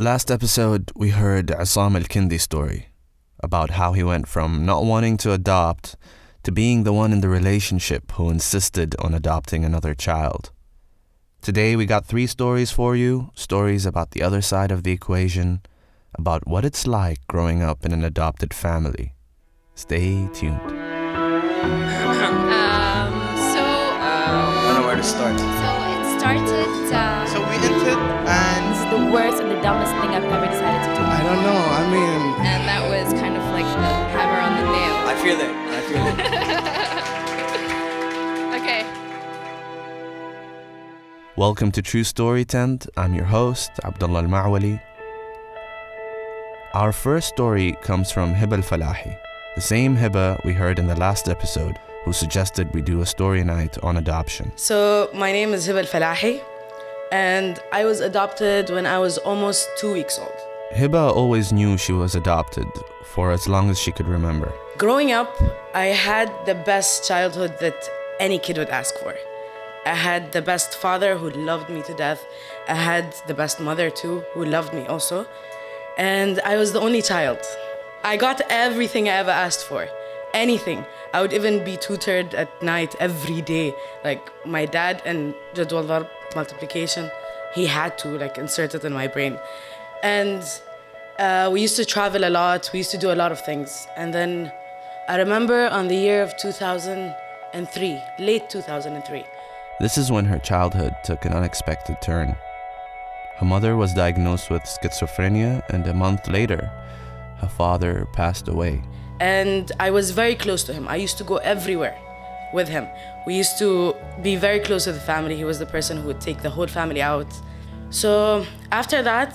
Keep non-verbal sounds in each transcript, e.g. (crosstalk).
Last episode, we heard Asam al Kindi's story about how he went from not wanting to adopt to being the one in the relationship who insisted on adopting another child. Today, we got three stories for you stories about the other side of the equation, about what it's like growing up in an adopted family. Stay tuned. (laughs) Um, so, I don't know where to start. so it started. Uh, So we entered, This and is the worst and the dumbest thing I've ever decided to do. I don't know. I mean, and that was kind of like the hammer on the nail. I feel it. I feel it. (laughs) Okay. Welcome to True Story Tent. I'm your host, Abdullah Al Ma'wali. Our first story comes from Hiba Al Falahi, the same Hiba we heard in the last episode, who suggested we do a story night on adoption. So, my name is Hiba Falahi, and I was adopted when I was almost two weeks old. Hiba always knew she was adopted for as long as she could remember. Growing up, I had the best childhood that any kid would ask for. I had the best father who loved me to death. I had the best mother too, who loved me also. And I was the only child. I got everything I ever asked for. Anything. I would even be tutored at night every day. Like my dad and Jadwal multiplication, he had to like insert it in my brain. And uh, we used to travel a lot. We used to do a lot of things. And then I remember on the year of 2003, late 2003. This is when her childhood took an unexpected turn. Her mother was diagnosed with schizophrenia, and a month later, her father passed away. And I was very close to him. I used to go everywhere with him. We used to be very close to the family. He was the person who would take the whole family out. So after that,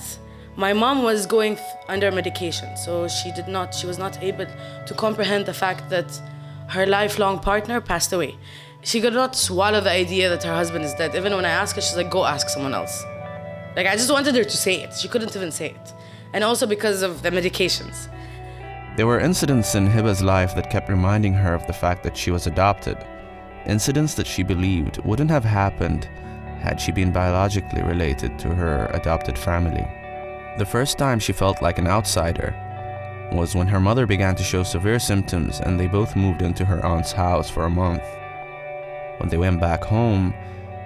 my mom was going under medication. So she did not, she was not able to comprehend the fact that her lifelong partner passed away. She could not swallow the idea that her husband is dead. Even when I asked her, she's like, go ask someone else. Like I just wanted her to say it. She couldn't even say it. And also because of the medications. There were incidents in Hiba's life that kept reminding her of the fact that she was adopted. Incidents that she believed wouldn't have happened had she been biologically related to her adopted family. The first time she felt like an outsider was when her mother began to show severe symptoms and they both moved into her aunt's house for a month. When they went back home,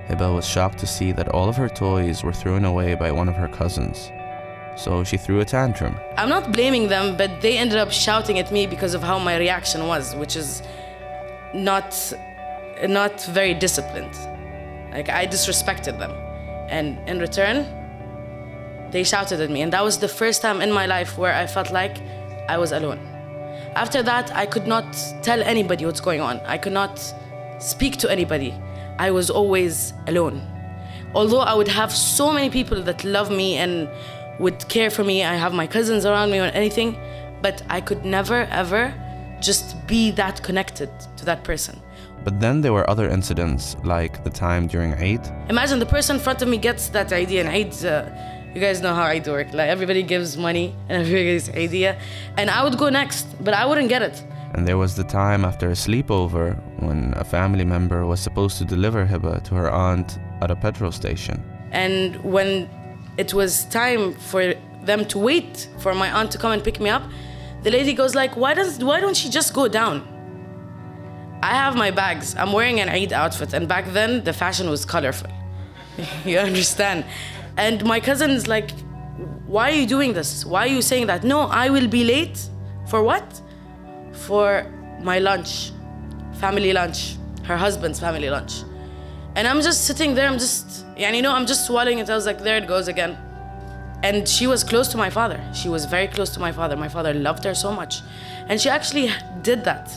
Hiba was shocked to see that all of her toys were thrown away by one of her cousins. So she threw a tantrum. I'm not blaming them, but they ended up shouting at me because of how my reaction was, which is not not very disciplined. Like I disrespected them. And in return, they shouted at me. And that was the first time in my life where I felt like I was alone. After that, I could not tell anybody what's going on. I could not speak to anybody. I was always alone. Although I would have so many people that love me and would care for me, I have my cousins around me or anything, but I could never ever just be that connected to that person. But then there were other incidents, like the time during Eid. Imagine the person in front of me gets that Eidiya, and Eid, uh, you guys know how Eid work. Like everybody gives money and everybody gets Eidiya, and I would go next, but I wouldn't get it. And there was the time after a sleepover when a family member was supposed to deliver Hiba to her aunt at a petrol station. And when it was time for them to wait for my aunt to come and pick me up, the lady goes like, "Why does why don't she just go down?" I have my bags. I'm wearing an Eid outfit, and back then the fashion was colorful. (laughs) you understand? And my cousin is like, "Why are you doing this? Why are you saying that?" No, I will be late. For what? For my lunch, family lunch, her husband's family lunch. And I'm just sitting there, I'm just, and you know, I'm just swallowing it. I was like, there it goes again. And she was close to my father. She was very close to my father. My father loved her so much. And she actually did that.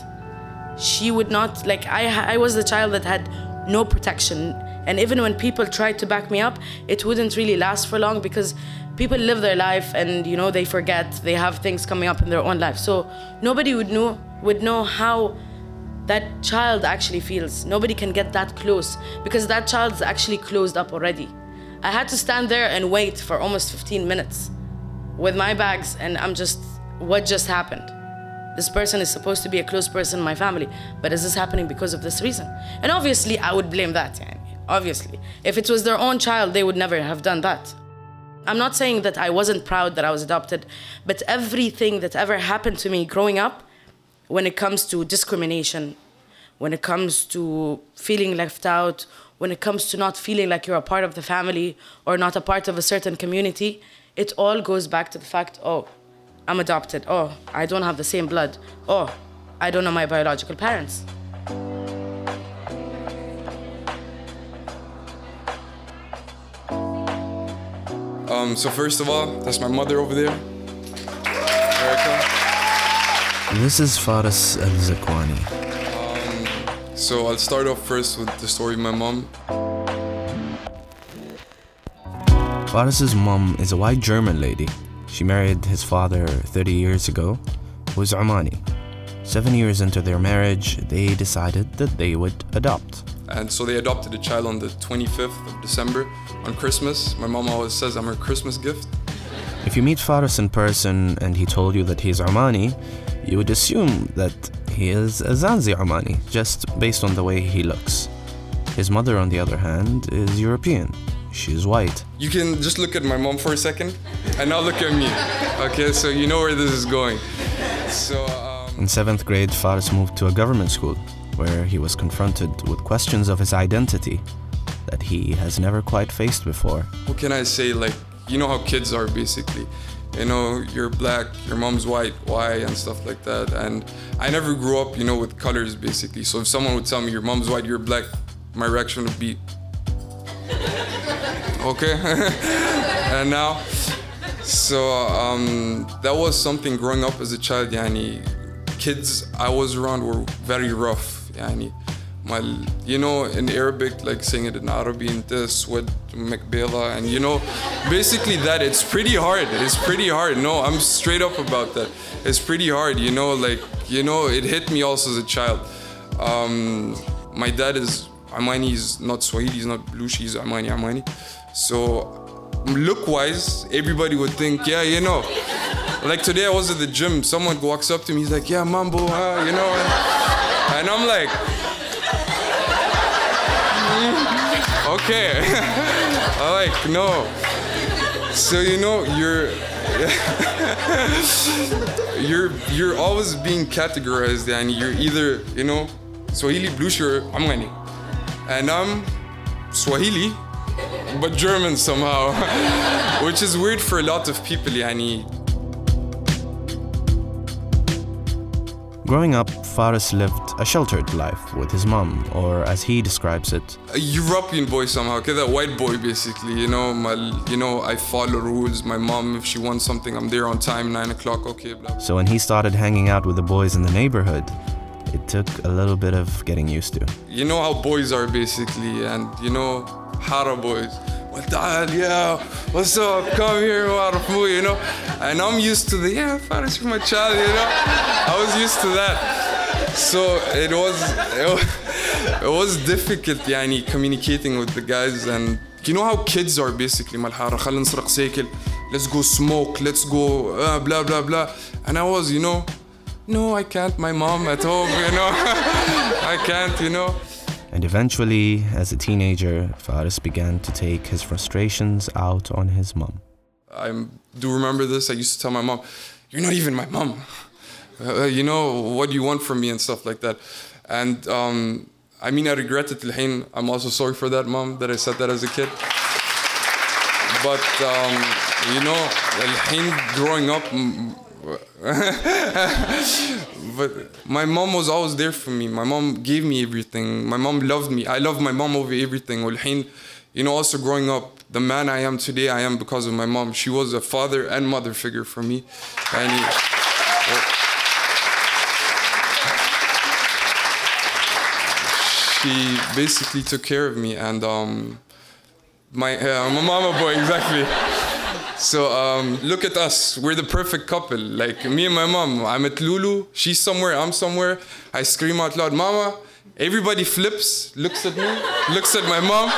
She would not, like, I, I was the child that had no protection. And even when people tried to back me up, it wouldn't really last for long because people live their life and, you know, they forget. They have things coming up in their own life. So nobody would know, would know how that child actually feels. Nobody can get that close because that child's actually closed up already. I had to stand there and wait for almost 15 minutes with my bags, and I'm just, what just happened? This person is supposed to be a close person in my family, but is this happening because of this reason? And obviously, I would blame that. Obviously. If it was their own child, they would never have done that. I'm not saying that I wasn't proud that I was adopted, but everything that ever happened to me growing up when it comes to discrimination, when it comes to feeling left out, when it comes to not feeling like you're a part of the family or not a part of a certain community, it all goes back to the fact oh, I'm adopted. Oh, I don't have the same blood. Oh, I don't know my biological parents. Um, so first of all, that's my mother over there. This is Faris Al Zakwani. So I'll start off first with the story of my mom. Faris's mom is a white German lady. She married his father 30 years ago, who is Omani. Seven years into their marriage, they decided that they would adopt. And so they adopted a child on the 25th of December on Christmas. My mom always says I'm her Christmas gift. If you meet Faris in person and he told you that he's Omani, you would assume that he is a Zanzi Omani, just based on the way he looks. His mother, on the other hand, is European. She's white. You can just look at my mom for a second and now look at me. Okay, so you know where this is going. So, um, In seventh grade, Faris moved to a government school, where he was confronted with questions of his identity that he has never quite faced before. what can I say? Like, you know how kids are basically. You know, you're black, your mom's white, why, and stuff like that. And I never grew up, you know, with colors basically. So if someone would tell me your mom's white, you're black, my reaction would be, (laughs) okay. (laughs) and now, so um, that was something growing up as a child. Yani, kids I was around were very rough. Yani, my, you know, in Arabic, like saying it in Arabic, in this with Makbela, and you know, basically that. It's pretty hard. It's pretty hard. No, I'm straight up about that. It's pretty hard. You know, like you know, it hit me also as a child. Um, my dad is Omani. He's not Swahili. He's not Blushi. He's Omani Omani. So look wise, everybody would think, yeah, you know. Like today, I was at the gym. Someone walks up to me. He's like, yeah, Mambo, uh, you know. And, and I'm like, okay. (laughs) I'm like, no. So you know, you're (laughs) you're you're always being categorized, and you're either you know Swahili, Blushi, I'm Omani, and I'm Swahili, but German somehow, (laughs) which is weird for a lot of people. Yani. Growing up, Faris lived a sheltered life with his mom, or as he describes it, a European boy somehow, that white boy basically. You know, my, you know, I follow rules. My mom, if she wants something, I'm there on time, nine o'clock. Okay, blah. blah. so when he started hanging out with the boys in the neighborhood, it took a little bit of getting used to. You know how boys are basically, and you know, Hara boys what the hell, yeah, what's up? Come here, what a fool, you know? And I'm used to the, yeah, Faris my child, you know? I was used to that. So it was, it was, it was difficult, yani, communicating with the guys. And you know how kids are basically, malhara, خلينا نسرق سيكل, let's go smoke, let's go, uh, blah, blah, blah. And I was, you know, no, I can't, my mom at home, you know? (laughs) I can't, you know? And eventually, as a teenager, Faris began to take his frustrations out on his mom. I do remember this. I used to tell my mom, You're not even my mom. Uh, uh, you know, what do you want from me and stuff like that. And um, I mean, I regret it. I'm also sorry for that, mom, that I said that as a kid. But, um, you know, growing up, (laughs) mm, but my mom was always there for me. My mom gave me everything. My mom loved me. I love my mom over everything. والحين, you know, also growing up, the man I am today, I am because of my mom. She was a father and mother figure for me. And he, she basically took care of me and um, my uh, I'm a mama boy exactly. So um, look at us. We're the perfect couple. Like me and my mom. I'm at Lulu. She's somewhere. I'm somewhere. I scream out loud, "Mama!" Everybody flips, looks at me, looks at my mom,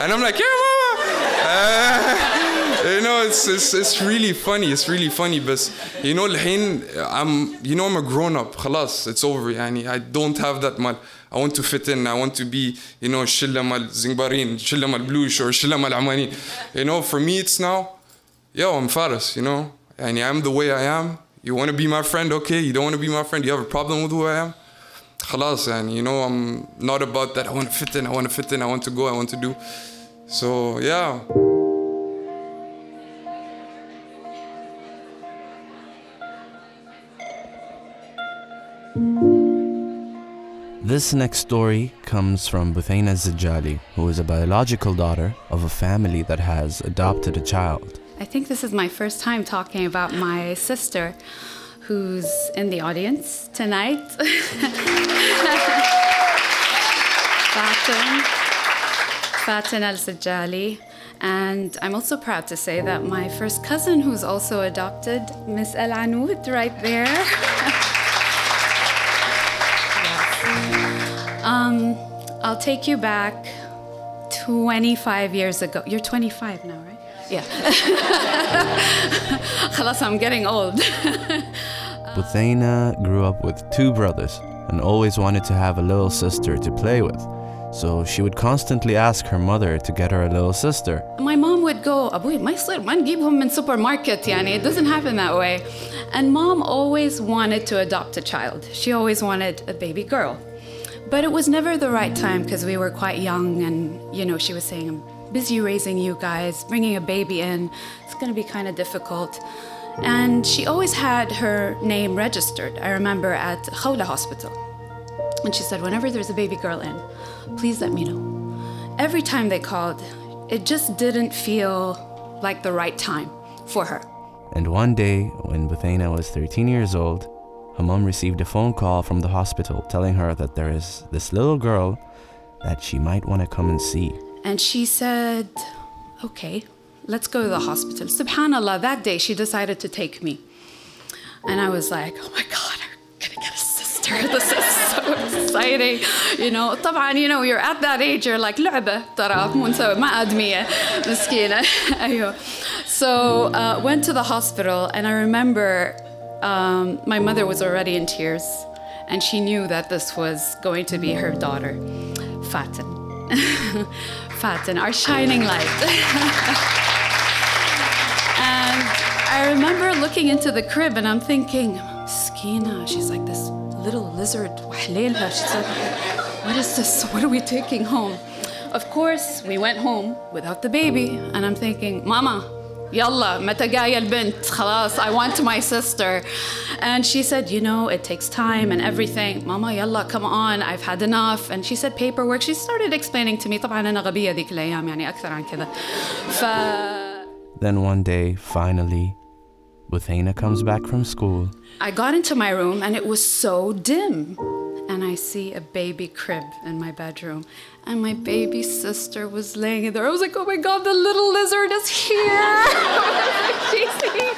and I'm like, "Yeah, mama." Uh, know, it's, it's it's really funny it's really funny but you know الحين I'm you know I'm a grown up خلاص it's over يعني I don't have that مال I want to fit in I want to be you know الشلة مال زنبارين الشلة مال بلوش or الشلة مال عماني you know for me it's now yo I'm Faris you know يعني I'm the way I am you want to be my friend okay you don't want to be my friend you have a problem with who I am خلاص يعني you know I'm not about that I want to fit in I want to fit in I want to go I want to do so yeah This next story comes from Buthaina Zijali, who is a biological daughter of a family that has adopted a child. I think this is my first time talking about my sister who's in the audience tonight. (laughs) Fatin, Fatin Al Zajali. And I'm also proud to say that my first cousin, who's also adopted, Miss El Anoud, right there. (laughs) um, I'll take you back 25 years ago. You're 25 now, right? Yeah. خلاص, (laughs) I'm getting old. (laughs) Buthaina grew up with two brothers and always wanted to have a little sister to play with. So she would constantly ask her mother to get her a little sister. My mom would go, أبوي ما يصير ما نجيبهم من supermarket يعني it doesn't happen that way. And mom always wanted to adopt a child. She always wanted a baby girl. But it was never the right time because we were quite young and you know she was saying I'm busy raising you guys, bringing a baby in. It's to be kind of difficult. And she always had her name registered. I remember at Khawla Hospital. And she said, whenever there's a baby girl in, please let me know. Every time they called, it just didn't feel like the right time for her. And one day, when Buthaina was 13 years old, her mom received a phone call from the hospital telling her that there is this little girl that she might want to come and see. And she said, okay, let's go to the hospital. Subhanallah, that day she decided to take me. And I was like, oh my God, I'm gonna get a sister. (laughs) This is so exciting. You know, طبعا, you know, you're at that age, you're like, لعبة ترى مو نسوي ما آدمية مسكينة أيوه. So uh, went to the hospital and I remember um, my mother was already in tears, and she knew that this was going to be her daughter, Fatin. (laughs) Fatin, our shining light. (laughs) and I remember looking into the crib, and I'm thinking, Skina, she's like this little lizard. She's like, what is this? What are we taking home? Of course, we went home without the baby, and I'm thinking, Mama, يلا متى جاية البنت خلاص I want my sister. And she said you know it takes time and everything. ماما يلا come on I've had enough. And she said paperwork. She started explaining to me طبعا أنا غبية ذيك الأيام يعني أكثر عن كذا ف Then one day finally Buthaina comes back from school. I got into my room and it was so dim. And I see a baby crib in my bedroom. And my baby sister was laying in there. I was like, oh my God, the little lizard is here. (laughs)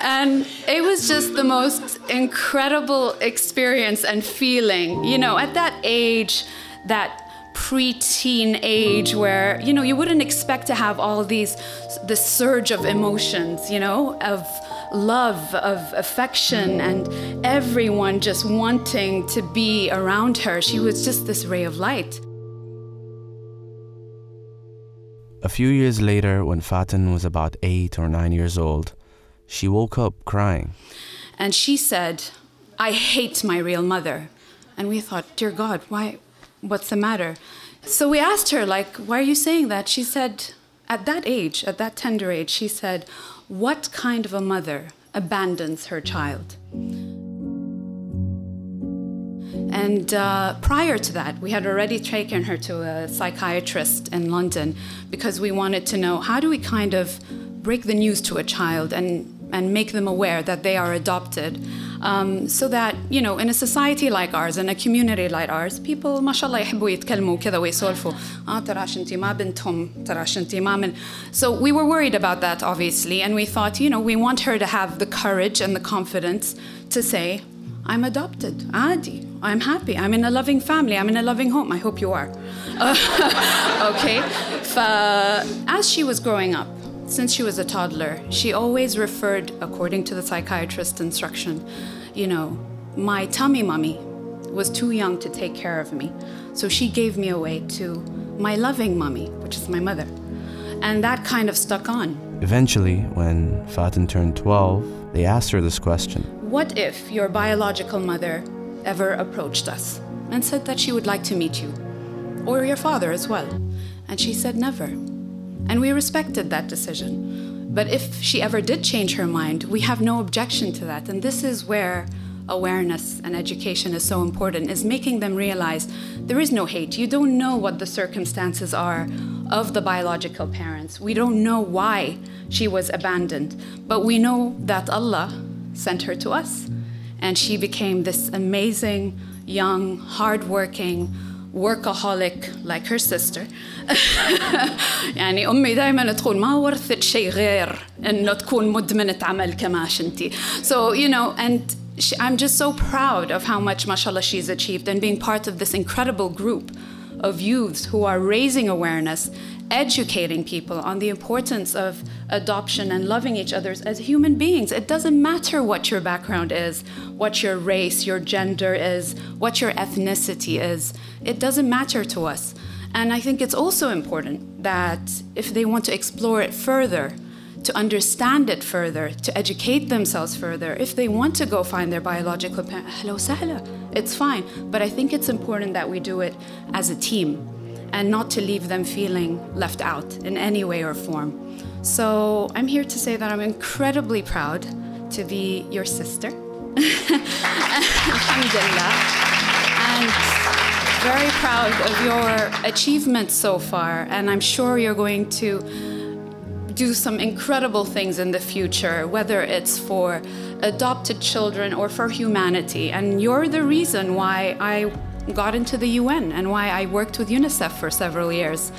And it was just the most incredible experience and feeling. You know, at that age, that preteen age where you know you wouldn't expect to have all these this surge of emotions you know of love of affection and everyone just wanting to be around her. She was just this ray of light. A few years later, when Fatin was about eight or nine years old, she woke up crying. and she said i hate my real mother. And we thought dear god why what's the matter? So we asked her like why are you saying that? She said at that age at that tender age she said what kind of a mother abandons her child? And uh, prior to that, we had already taken her to a psychiatrist in London because we wanted to know how do we kind of break the news to a child and and make them aware that they are adopted, um, so that you know, in a society like ours, in a community like ours, people, mashallah, يحبوا يتكلموا كذا ويسولفوا. آه تراش انتي ما بنتهم، تراش انتي ما من. So we were worried about that, obviously, and we thought, you know, we want her to have the courage and the confidence to say, I'm adopted. عادي. I'm happy. I'm in a loving family. I'm in a loving home. I hope you are. (laughs) okay. ف- as she was growing up, since she was a toddler, she always referred, according to the psychiatrist's instruction, you know, my tummy mummy was too young to take care of me. So she gave me away to my loving mummy, which is my mother. And that kind of stuck on. Eventually, when Fatin turned 12, they asked her this question What if your biological mother ever approached us and said that she would like to meet you? Or your father as well? And she said never. And we respected that decision. But if she ever did change her mind, we have no objection to that. And this is where awareness and education is so important is making them realize there is no hate you don't know what the circumstances are of the biological parents we don't know why she was abandoned but we know that allah sent her to us and she became this amazing young hardworking workaholic like her sister (laughs) يعني امي دائما تقول ما ورثت شيء غير انه تكون مدمنه عمل كماش انتي so you know and she, I'm just so proud of how much mashallah she's achieved and being part of this incredible group of youths who are raising awareness educating people on the importance of adoption and loving each other as human beings. It doesn't matter what your background is, what your race, your gender is, what your ethnicity is. It doesn't matter to us. And I think it's also important that if they want to explore it further, to understand it further, to educate themselves further, if they want to go find their biological parent, hello sahla, it's fine. But I think it's important that we do it as a team and not to leave them feeling left out in any way or form. So I'm here to say that I'm incredibly proud to be your sister. (laughs) Alhamdulillah. And very proud of your achievements so far. And I'm sure you're going to do some incredible things in the future, whether it's for adopted children or for humanity. And you're the reason why I got into the UN and why I worked with UNICEF for several years.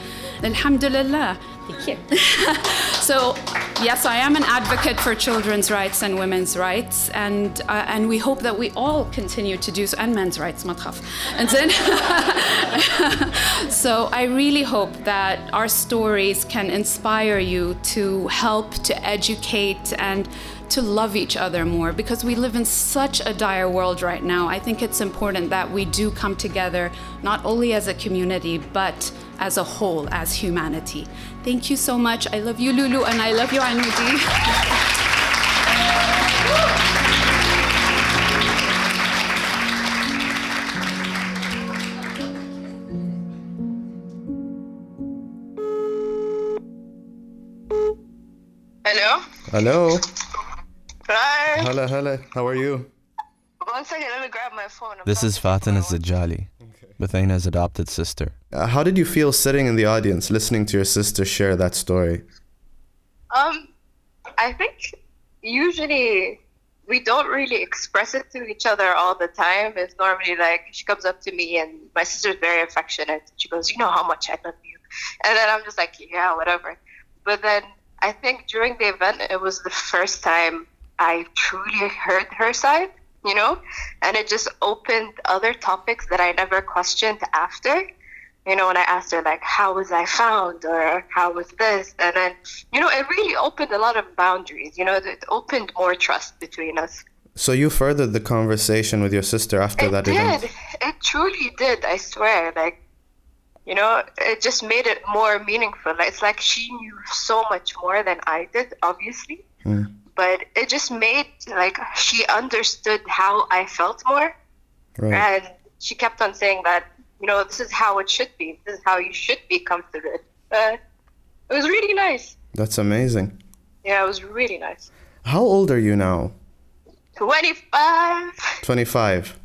Alhamdulillah. Thank you. (laughs) so, yes, I am an advocate for children's rights and women's rights, and uh, and we hope that we all continue to do so, and men's rights, matraf. And then, (laughs) so I really hope that our stories can inspire you to help, to educate, and to love each other more because we live in such a dire world right now. I think it's important that we do come together, not only as a community, but as a whole, as humanity. Thank you so much. I love you, Lulu, and I love you, Anudi. Hello? Hello. Hi. Hello, hello. How are you? One second, let me grab my phone. I'm This is talking to Fatin my Zajali, Buthaina's adopted sister. Uh, how did you feel sitting in the audience listening to your sister share that story? Um, I think usually we don't really express it to each other all the time. It's normally like she comes up to me and my sister's very affectionate. She goes, "You know how much I love you," and then I'm just like, "Yeah, whatever." But then I think during the event, it was the first time I truly heard her side. You know, and it just opened other topics that I never questioned after. You know, when I asked her like, "How was I found?" or "How was this?" and then, you know, it really opened a lot of boundaries. You know, it opened more trust between us. So you furthered the conversation with your sister after it that did. event? It truly did. I swear. Like, you know, it just made it more meaningful. It's like she knew so much more than I did, obviously. Hmm. But it just made like she understood how I felt more, Right. and she kept on saying that you know this is how it should be. This is how you should be comforted. Uh, it was really nice. That's amazing. Yeah, it was really nice. How old are you now? Twenty-five. 25.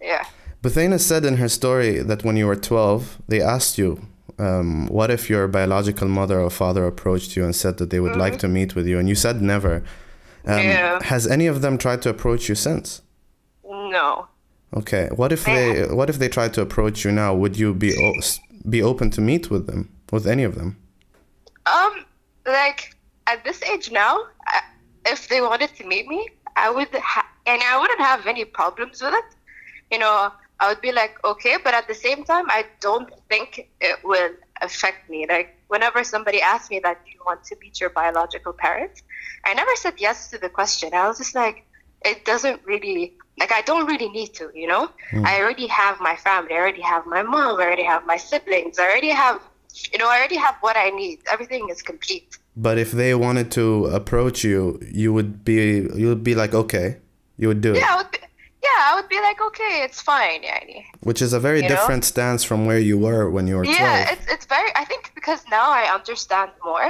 Yeah. Buthaina said in her story that when you were 12, they asked you, um, what if your biological mother or father approached you and said that they would like to meet with you? And you said never. Um, Yeah. Has any of them tried to approach you since? No. Okay. What if they What if they tried to approach you now? Would you be be open to meet with them, with any of them? Um, like at this age now, I, if they wanted to meet me, I would, ha- and I wouldn't have any problems with it. You know, I would be like, okay, but at the same time, I don't think it will affect me. Like, whenever somebody asked me that, do you want to meet your biological parents? I never said yes to the question. I was just like, it doesn't really like I don't really need to, you know. Hmm. I already have my family. I already have my mom. I already have my siblings. I already have, you know, I already have what I need. Everything is complete. But if they wanted to approach you, you would be you would be like okay, you would do it, Yeah, I would. Be, yeah, I would be like, okay, it's fine, yani. which is a very You know? different stance from where you were when you were Yeah, twelve. it's it's very. I think because now I understand more,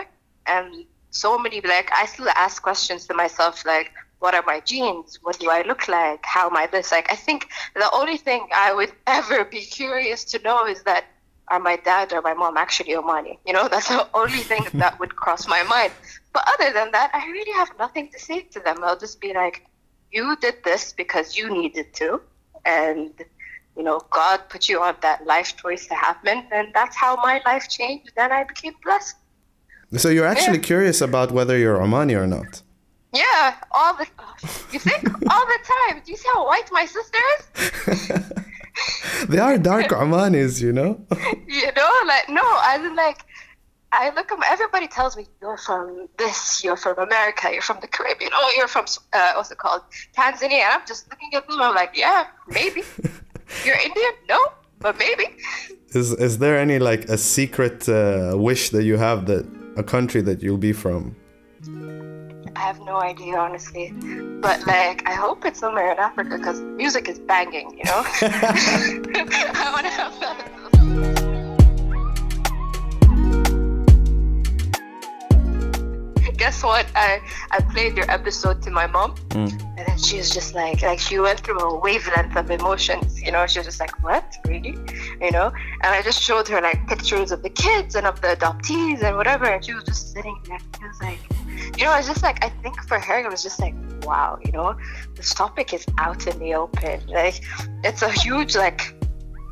and so many like I still ask questions to myself like, what are my genes? What do I look like? How am I this? Like, I think the only thing I would (laughs) ever be curious to know is that are my dad or my mom actually Omani? You know, (laughs) that's the only thing that would cross my mind. But other than that, I really have nothing to say to them. I'll just be like, you did this because you needed to, and you know, God put you on that life choice to happen, and that's how my life changed. Then I became blessed. So you're actually Yeah. curious about whether you're Omani or not. Yeah, all the you think (laughs) all the time. Do you see how white my sister is? (laughs) They are dark Omanis, you know. (laughs) You know, like no, I was like, I look at everybody tells me you're from this, you're from America, you're from the Caribbean, oh, you're from uh, what's it called, Tanzania. And I'm just looking at them. I'm like, yeah, maybe. (laughs) You're Indian? No, but maybe. Is is there any like a secret uh, wish that you have that a country that you'll be from? I have no idea, honestly. But like, I hope it's somewhere in Africa because music is banging. You know. (laughs) (laughs) I want to have that. Guess what? I I played your episode to my mom, hmm. and then she was just like, like she went through a wavelength of emotions. You know, she was just like, "What, really?" You know. And I just showed her like pictures of the kids and of the adoptees and whatever, and she was just sitting there. She was like, you know, it's just like I think for her it was just like, wow, you know, this topic is out in the open. Like, it's a huge like,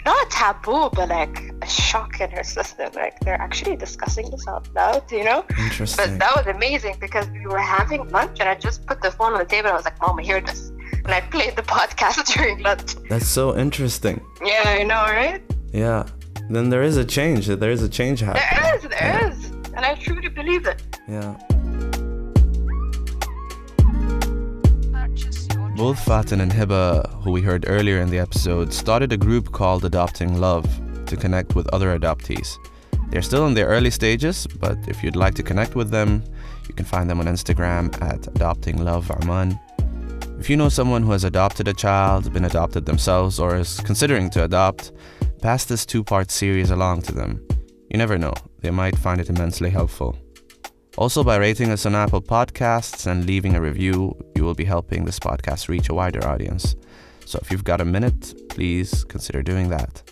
not a taboo, but like a shock in her system. Like they're actually discussing this out loud, you know. Interesting. But that was amazing because we were having lunch and I just put the phone on the table. I was like, Mom, I hear this. And I played the (laughs) podcast (laughs) during lunch. That's so interesting. Yeah, I know, right? Yeah. Then there is a change. There is a change happening. There is, there is. And I truly believe it. Yeah. Both Fatin and Hiba, who we heard earlier in the episode, started a group called Adopting Love to connect with other adoptees. They're still in their early stages, but if you'd like to connect with them, you can find them on Instagram at Adopting Love Oman. If you know someone who has adopted a child, been adopted themselves, or is considering to adopt, pass this two part series along to them. You never know, they might find it immensely helpful. Also, by rating us on Apple Podcasts and leaving a review, you will be helping this podcast reach a wider audience. So if you've got a minute, please consider doing that.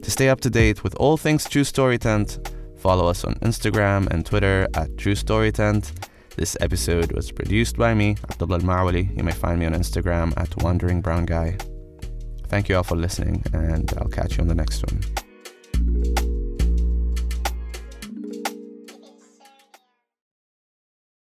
To stay up to date with all things True Story Tent, follow us on Instagram and Twitter at True Story Tent. This episode was produced by me, Abdullah Al-Ma'wali. You may find me on Instagram at Wandering Brown Guy. Thank you all for listening, and I'll catch you on the next one.